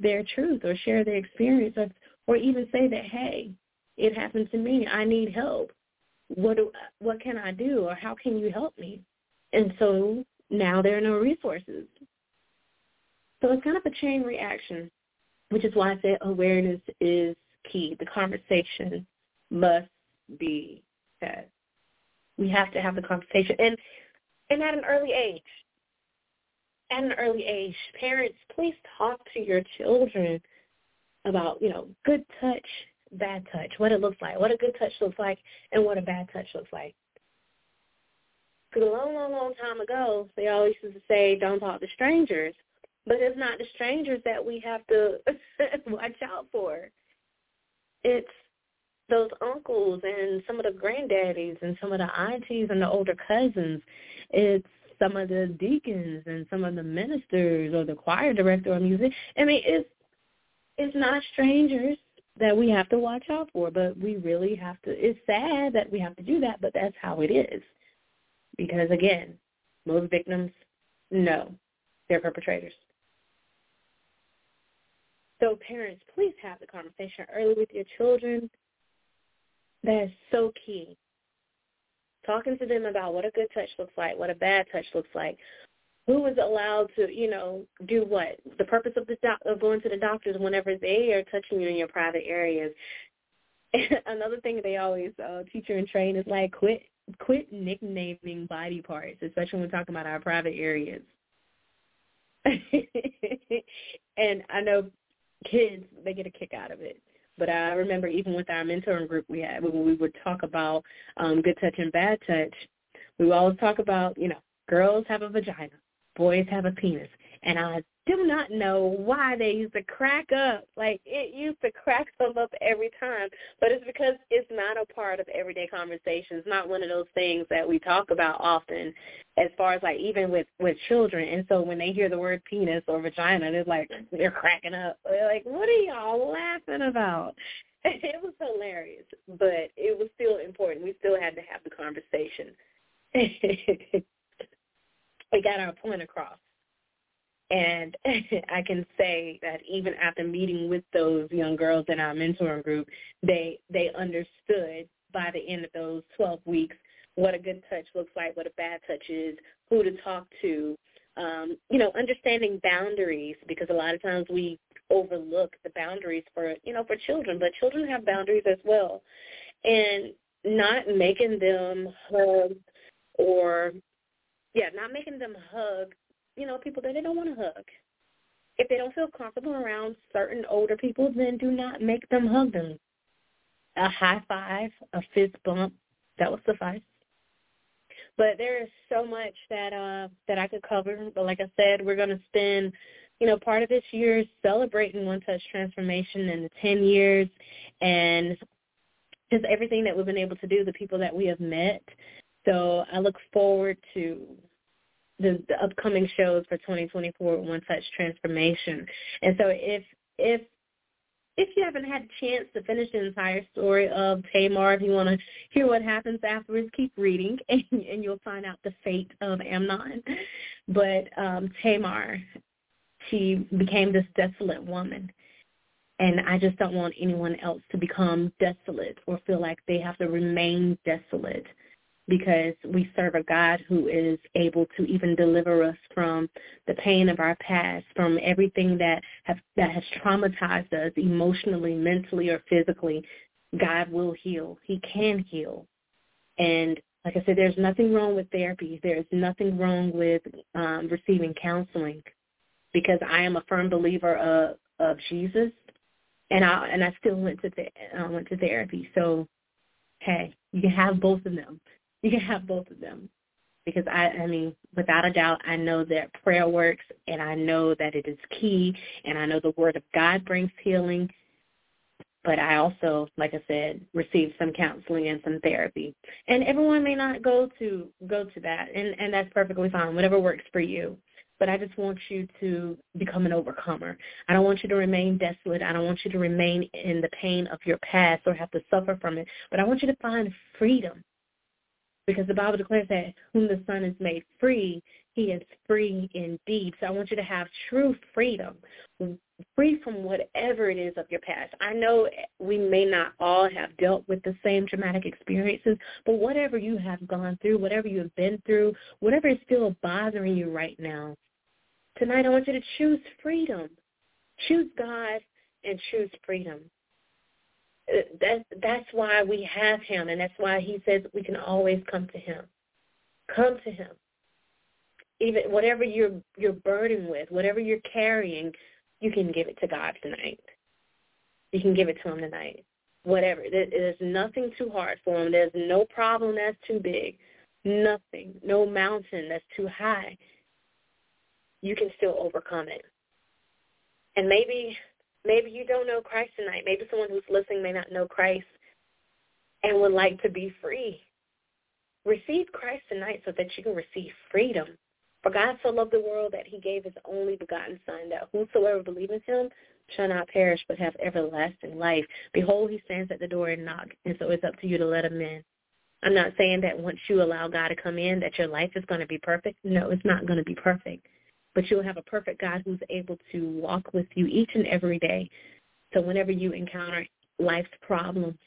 their truth or share their experience or, or even say that, hey, it happened to me. I need help. What do, what can I do or how can you help me? And so now there are no resources. So it's kind of a chain reaction, which is why I said awareness is key. The conversation must be had. We have to have the conversation. And and at an early age. At an early age, parents, please talk to your children about, you know, good touch, bad touch, what it looks like, what a good touch looks like, and what a bad touch looks like. Because a long, long, long time ago, they always used to say, don't talk to strangers. But it's not the strangers that we have to watch out for. It's those uncles and some of the granddaddies and some of the aunties and the older cousins. It's some of the deacons and some of the ministers or the choir director or music. I mean, it's it's not strangers that we have to watch out for, but we really have to. It's sad that we have to do that, but that's how it is. Because again, most victims, no, they're perpetrators. So parents, please have the conversation early with your children. That is so key. Talking to them about what a good touch looks like, what a bad touch looks like. Who is allowed to, you know, do what? The purpose of the doc- of going to the doctors whenever they are touching you in your private areas. Another thing they always uh, teach you and train is like quit quit nicknaming body parts, especially when we're talking about our private areas. and I know kids they get a kick out of it. But I remember even with our mentoring group we had when we would talk about um, good touch and bad touch, we would always talk about, you know, girls have a vagina, boys have a penis. And I do not know why they used to crack up. Like it used to crack them up every time. But it's because it's not a part of everyday conversations. It's not one of those things that we talk about often as far as like even with with children. And so when they hear the word penis or vagina, they're like they're cracking up. They're like, What are y'all laughing about? It was hilarious, but it was still important. We still had to have the conversation. we got our point across. And I can say that even after meeting with those young girls in our mentoring group, they they understood by the end of those 12 weeks what a good touch looks like, what a bad touch is, who to talk to, um, you know, understanding boundaries because a lot of times we overlook the boundaries for, you know, for children, but children have boundaries as well. And not making them hug or yeah, not making them hug, you know, people that they don't want to hug. If they don't feel comfortable around certain older people, then do not make them hug them. A high five, a fist bump, that will suffice. But there is so much that uh that I could cover. But like I said, we're gonna spend, you know, part of this year celebrating One Touch Transformation and the ten years and just everything that we've been able to do, the people that we have met. So I look forward to the, the upcoming shows for 2024 One Touch Transformation. And so if if if you haven't had a chance to finish the entire story of Tamar, if you want to hear what happens afterwards, keep reading, and, and you'll find out the fate of Amnon. But um, Tamar, she became this desolate woman. And I just don't want anyone else to become desolate or feel like they have to remain desolate because we serve a God who is able to even deliver us from the pain of our past, from everything that have that has traumatized us emotionally, mentally, or physically. God will heal. He can heal. And like I said, there's nothing wrong with therapy. There's nothing wrong with um, receiving counseling because I am a firm believer of, of Jesus, and I and I still went to th- uh, went to therapy. So, hey, you can have both of them you can have both of them because I, I mean, without a doubt, I know that prayer works, and I know that it is key, and I know the Word of God brings healing. But I also, like I said, received some counseling and some therapy, and everyone may not go to go to that, and and that's perfectly fine. Whatever works for you. But I just want you to become an overcomer. I don't want you to remain desolate. I don't want you to remain in the pain of your past or have to suffer from it. But I want you to find freedom because the Bible declares that whom the Son is made free, he is free indeed. So I want you to have true freedom, free from whatever it is of your past. I know we may not all have dealt with the same traumatic experiences, but whatever you have gone through, whatever you have been through, whatever is still bothering you right now, tonight I want you to choose freedom. Choose God and choose freedom that that's why we have him and that's why he says we can always come to him. Come to him. Even whatever you're you're burdened with whatever you're carrying you can give it to god tonight. You can give it to him tonight. Whatever. There's nothing too hard for him. There's no problem that's too big. Nothing. No mountain that's too high. You can still overcome it. And maybe Maybe you don't know Christ tonight. Maybe someone who's listening may not know Christ and would like to be free. Receive Christ tonight so that you can receive freedom. For God so loved the world that he gave his only begotten Son, that whosoever believes him shall not perish but have everlasting life. Behold, he stands at the door and knocks, and so it's up to you to let him in. I'm not saying that once you allow God to come in that your life is going to be perfect. No, it's not going to be perfect but you'll have a perfect God who's able to walk with you each and every day. So whenever you encounter life's problems,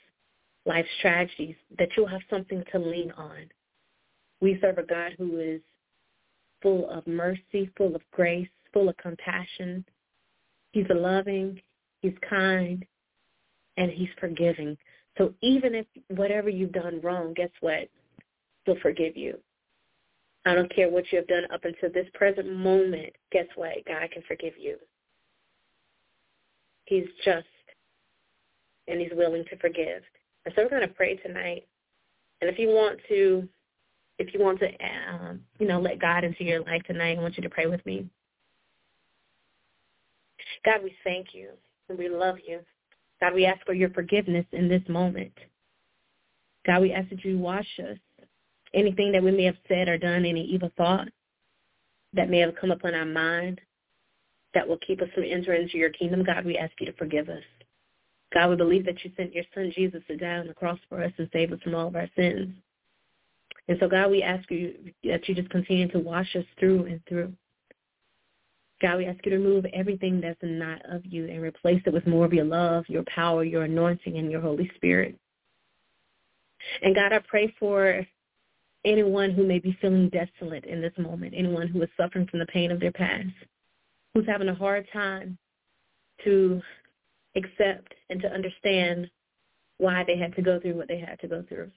life's tragedies, that you'll have something to lean on. We serve a God who is full of mercy, full of grace, full of compassion. He's loving, he's kind, and he's forgiving. So even if whatever you've done wrong, guess what? He'll forgive you. I don't care what you have done up until this present moment. Guess what? God can forgive you. He's just and he's willing to forgive. And so we're going to pray tonight. And if you want to, if you want to, um, you know, let God into your life tonight, I want you to pray with me. God, we thank you and we love you. God, we ask for your forgiveness in this moment. God, we ask that you wash us anything that we may have said or done, any evil thought that may have come upon our mind that will keep us from entering into your kingdom, God, we ask you to forgive us. God, we believe that you sent your son Jesus to die on the cross for us and save us from all of our sins. And so, God, we ask you that you just continue to wash us through and through. God, we ask you to remove everything that's not of you and replace it with more of your love, your power, your anointing, and your Holy Spirit. And God, I pray for anyone who may be feeling desolate in this moment, anyone who is suffering from the pain of their past, who's having a hard time to accept and to understand why they had to go through what they had to go through.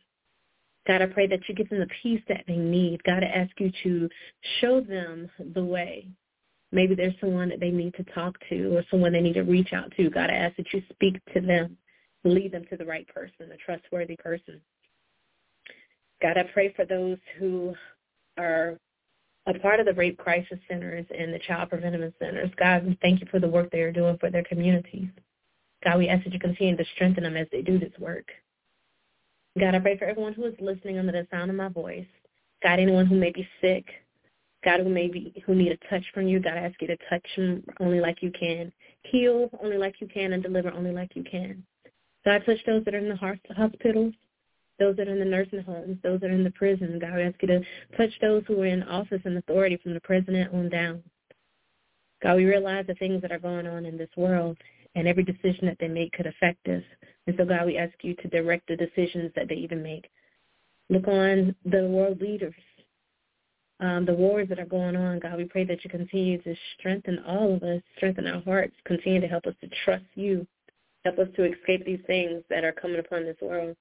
God, I pray that you give them the peace that they need. God, I ask you to show them the way. Maybe there's someone that they need to talk to or someone they need to reach out to. God, I ask that you speak to them, lead them to the right person, a trustworthy person. God, I pray for those who are a part of the rape crisis centers and the child preventive centers. God, we thank you for the work they are doing for their communities. God, we ask that you continue to strengthen them as they do this work. God, I pray for everyone who is listening under the sound of my voice. God, anyone who may be sick, God, who may be who need a touch from you, God, I ask you to touch them only like you can, heal only like you can, and deliver only like you can. God, touch those that are in the hospitals, those that are in the nursing homes, those that are in the prison. God, we ask you to touch those who are in office and authority from the president on down. God, we realize the things that are going on in this world, and every decision that they make could affect us. And so, God, we ask you to direct the decisions that they even make. Look on the world leaders, um, the wars that are going on. God, we pray that you continue to strengthen all of us, strengthen our hearts, continue to help us to trust you, help us to escape these things that are coming upon this world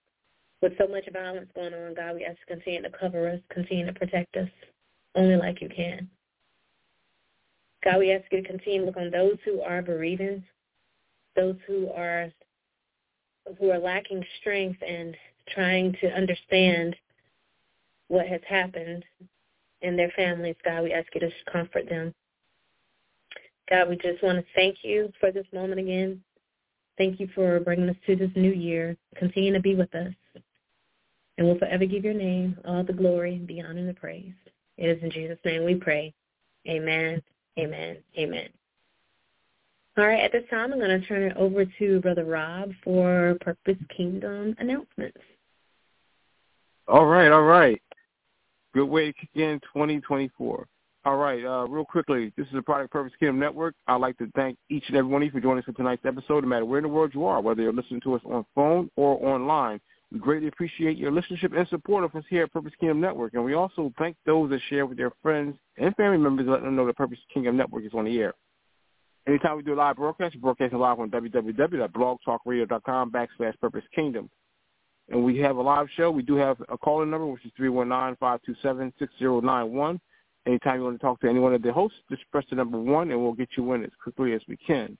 with so much violence going on, God, we ask you to continue to cover us, continue to protect us, only like you can. God, we ask you to continue to look on those who are bereaving, those who are who are lacking strength and trying to understand what has happened in their families. God, we ask you to comfort them. God, we just want to thank you for this moment again. Thank you for bringing us to this new year. Continue to be with us and we'll forever give your name all the glory, and the honor, and the praise. It is in Jesus' name we pray. Amen, amen, amen. All right, at this time, I'm going to turn it over to Brother Rob for Purpose Kingdom announcements. All right, all right. Good way to kick in 2024. All right, uh, real quickly, this is a Product Purpose Kingdom Network. I'd like to thank each and every one of you for joining us for tonight's episode, no matter where in the world you are, whether you're listening to us on phone or online. We greatly appreciate your listenership and support of us here at Purpose Kingdom Network. And we also thank those that share with their friends and family members to let them know that Purpose Kingdom Network is on the air. Anytime we do a live broadcast, we're broadcasting live on www.blogtalkradio.com backslash Purpose Kingdom. And we have a live show. We do have a call-in number, which is 319-527-6091. Anytime you want to talk to any one of the hosts, just press the number one, and we'll get you in as quickly as we can.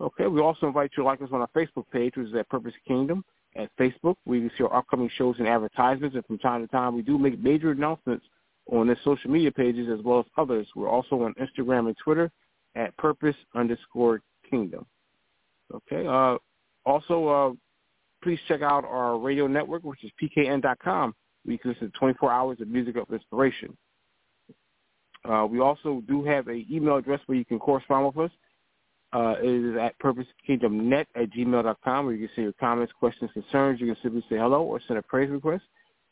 Okay, we also invite you to like us on our Facebook page, which is at Purpose Kingdom at Facebook. We can see our upcoming shows and advertisements, and from time to time, we do make major announcements on their social media pages as well as others. We're also on Instagram and Twitter at purpose underscore kingdom. Okay. Uh, also, uh, please check out our radio network, which is pkn.com. We can listen to 24 hours of music of inspiration. Uh, we also do have an email address where you can correspond with us. Uh, it is at purposekingdomnet at gmail.com where you can send your comments, questions, concerns. You can simply say hello or send a praise request.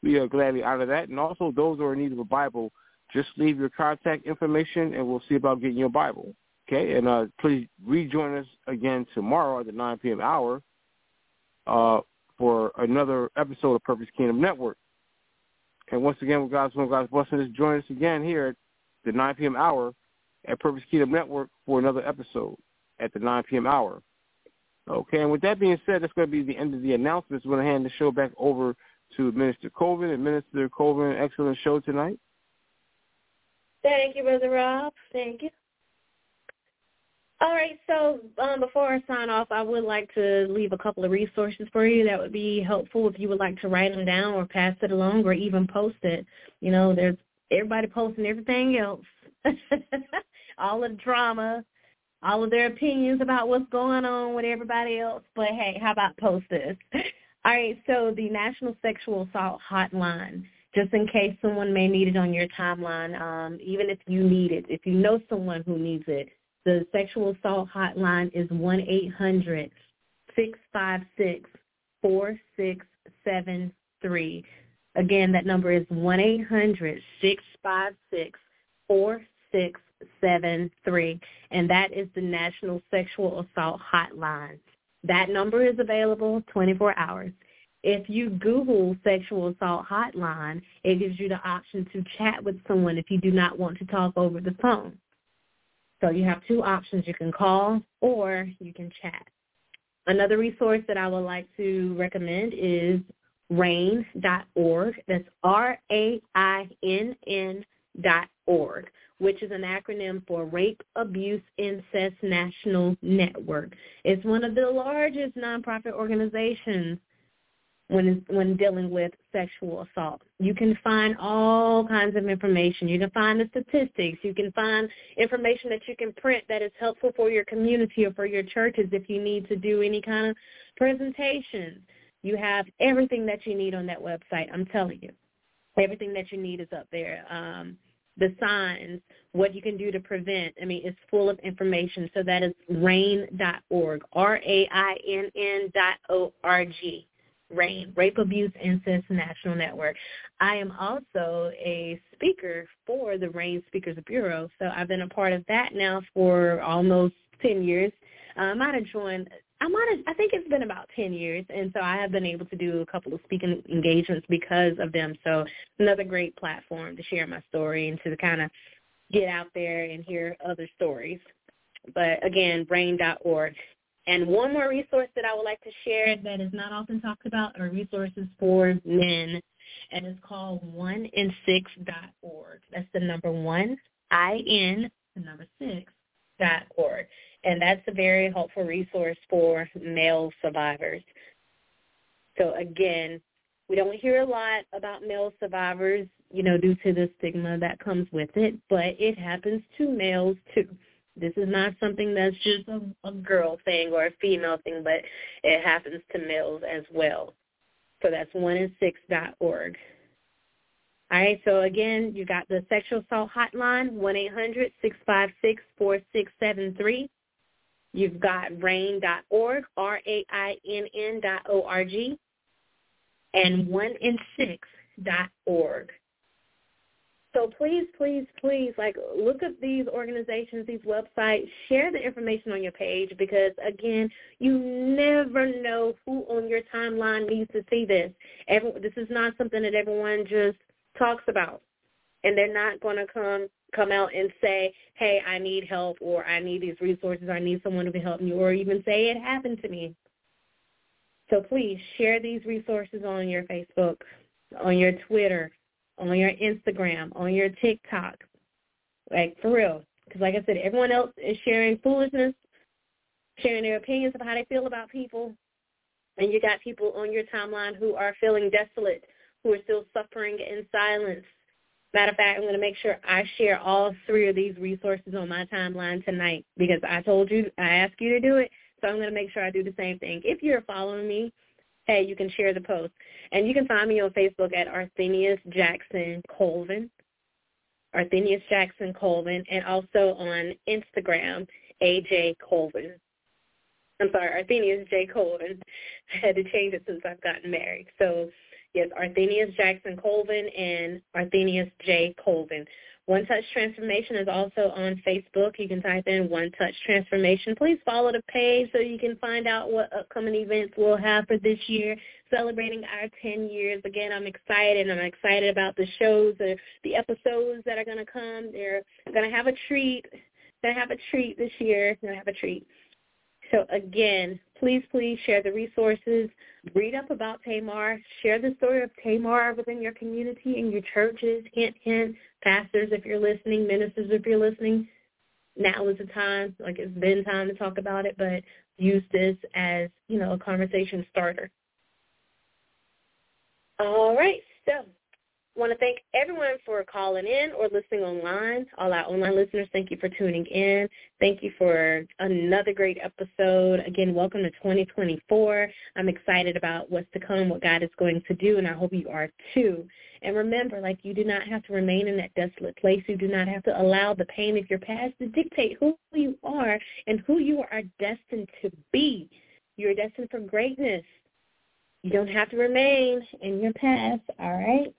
We are gladly out of that. And also those who are in need of a Bible, just leave your contact information and we'll see about getting your Bible. Okay? And uh, please rejoin us again tomorrow at the 9 p.m. hour uh, for another episode of Purpose Kingdom Network. And once again, with God's will, God's blessing, just join us again here at the 9 p.m. hour at Purpose Kingdom Network for another episode at the 9 p.m. hour. Okay, and with that being said, that's going to be the end of the announcements. We're going to hand the show back over to Minister Colvin. And Minister Colvin, excellent show tonight. Thank you, Brother Rob. Thank you. All right, so um, before I sign off, I would like to leave a couple of resources for you that would be helpful if you would like to write them down or pass it along or even post it. You know, there's everybody posting everything else, all the drama, all of their opinions about what's going on with everybody else. But hey, how about post this? All right, so the National Sexual Assault Hotline, just in case someone may need it on your timeline, um, even if you need it, if you know someone who needs it, the Sexual Assault Hotline is one eight hundred six five six four six seven three. Again, that number is one eight hundred six five six four six seven three, and that is the National Sexual Assault Hotline. That number is available 24 hours. If you Google sexual assault hotline, it gives you the option to chat with someone if you do not want to talk over the phone. So you have two options. You can call or you can chat. Another resource that I would like to recommend is rainn.org. That's R-A-I-N-N dot org, which is an acronym for Rape, Abuse, Incest National Network. It's one of the largest nonprofit organizations when when dealing with sexual assault. You can find all kinds of information. You can find the statistics. You can find information that you can print that is helpful for your community or for your churches if you need to do any kind of presentations. You have everything that you need on that website. I'm telling you, everything that you need is up there. Um, the signs, what you can do to prevent. I mean, it's full of information. So that is rainn.org, R-A-I-N-N dot O-R-G. RAINN, Rape Abuse Incest National Network. I am also a speaker for the RAINN Speakers Bureau, so I've been a part of that now for almost 10 years. Uh, I might have joined, I might have, I think it's been about 10 years, and so I have been able to do a couple of speaking engagements because of them. So another great platform to share my story and to kind of get out there and hear other stories. But again, rainn.org. and one more resource that I would like to share that is not often talked about are resources for men, and it's called onein6.org. That's the number one, I-N, the number six, dot org. And that's a very helpful resource for male survivors. So again, we don't hear a lot about male survivors, you know, due to the stigma that comes with it, but it happens to males too. This is not something that's just a, a girl thing or a female thing, but it happens to males as well. So that's one in six dot org. All right, so again, you got the sexual assault hotline, one eight hundred six five six four six seven three. You've got rainn.org, R-A-I-N-N dot O-R-G, and one in six dot org. So please, please, please, like look at these organizations, these websites, share the information on your page because again, you never know who on your timeline needs to see this. Every, this is not something that everyone just talks about, and they're not going to come come out and say, "Hey, I need help," or "I need these resources," or "I need someone to help me," or even say, "It happened to me." So please share these resources on your Facebook, on your Twitter, on your Instagram, on your TikTok. Like, for real. Because like I said, everyone else is sharing foolishness, sharing their opinions of how they feel about people. And you got people on your timeline who are feeling desolate, who are still suffering in silence. Matter of fact, I'm going to make sure I share all three of these resources on my timeline tonight because I told you, I asked you to do it. So I'm going to make sure I do the same thing. If you're following me hey, you can share the post. And you can find me on Facebook at Arthenius Jackson Colvin, Arthenius Jackson Colvin, and also on Instagram, AJ Colvin. I'm sorry, Arthenius J. Colvin. I had to change it since I've gotten married. So, yes, Arthenius Jackson Colvin and Arthenius J. Colvin. One Touch Transformation is also on Facebook. You can type in One Touch Transformation. Please follow the page so you can find out what upcoming events we'll have for this year, celebrating our 10 years. Again, I'm excited. I'm excited about the shows, the, the episodes that are going to come. They're going to have a treat. Going to have a treat this year. Going to have a treat. So again, please, please share the resources. Read up about Tamar. Share the story of Tamar within your community and your churches. Hint, hint. Pastors, if you're listening, ministers, if you're listening, now is the time. Like it's been time to talk about it, but use this as, you know, a conversation starter. All right. So want to thank everyone for calling in or listening online. All our online listeners, thank you for tuning in. Thank you for another great episode. Again, welcome to 2024. I'm excited about what's to come, what God is going to do, and I hope you are too. And remember, like you do not have to remain in that desolate place. You do not have to allow the pain of your past to dictate who you are and who you are destined to be. You're destined for greatness. You don't have to remain in your past, all right?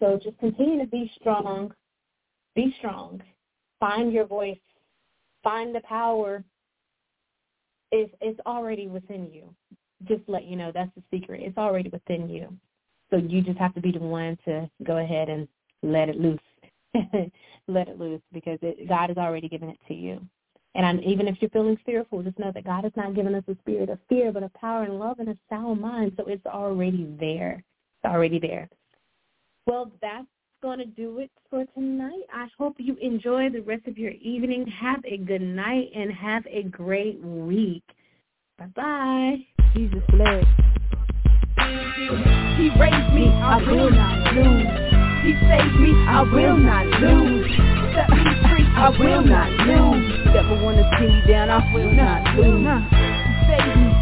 So just continue to be strong. Be strong. Find your voice. Find the power. It's, it's already within you. Just let you know that's the secret. It's already within you. So you just have to be the one to go ahead and let it loose. let it loose because it, God has already given it to you. And I'm, even if you're feeling fearful, just know that God has not given us a spirit of fear, but of power and love and a sound mind. So it's already there. It's already there. Well, that's going to do it for tonight. I hope you enjoy the rest of your evening. Have a good night and have a great week. Bye-bye. Jesus bless. He raised me, I will not lose. He saved me, I will not lose. Set me free, I will not lose. Never wanna see me down, I will not lose. He saved me,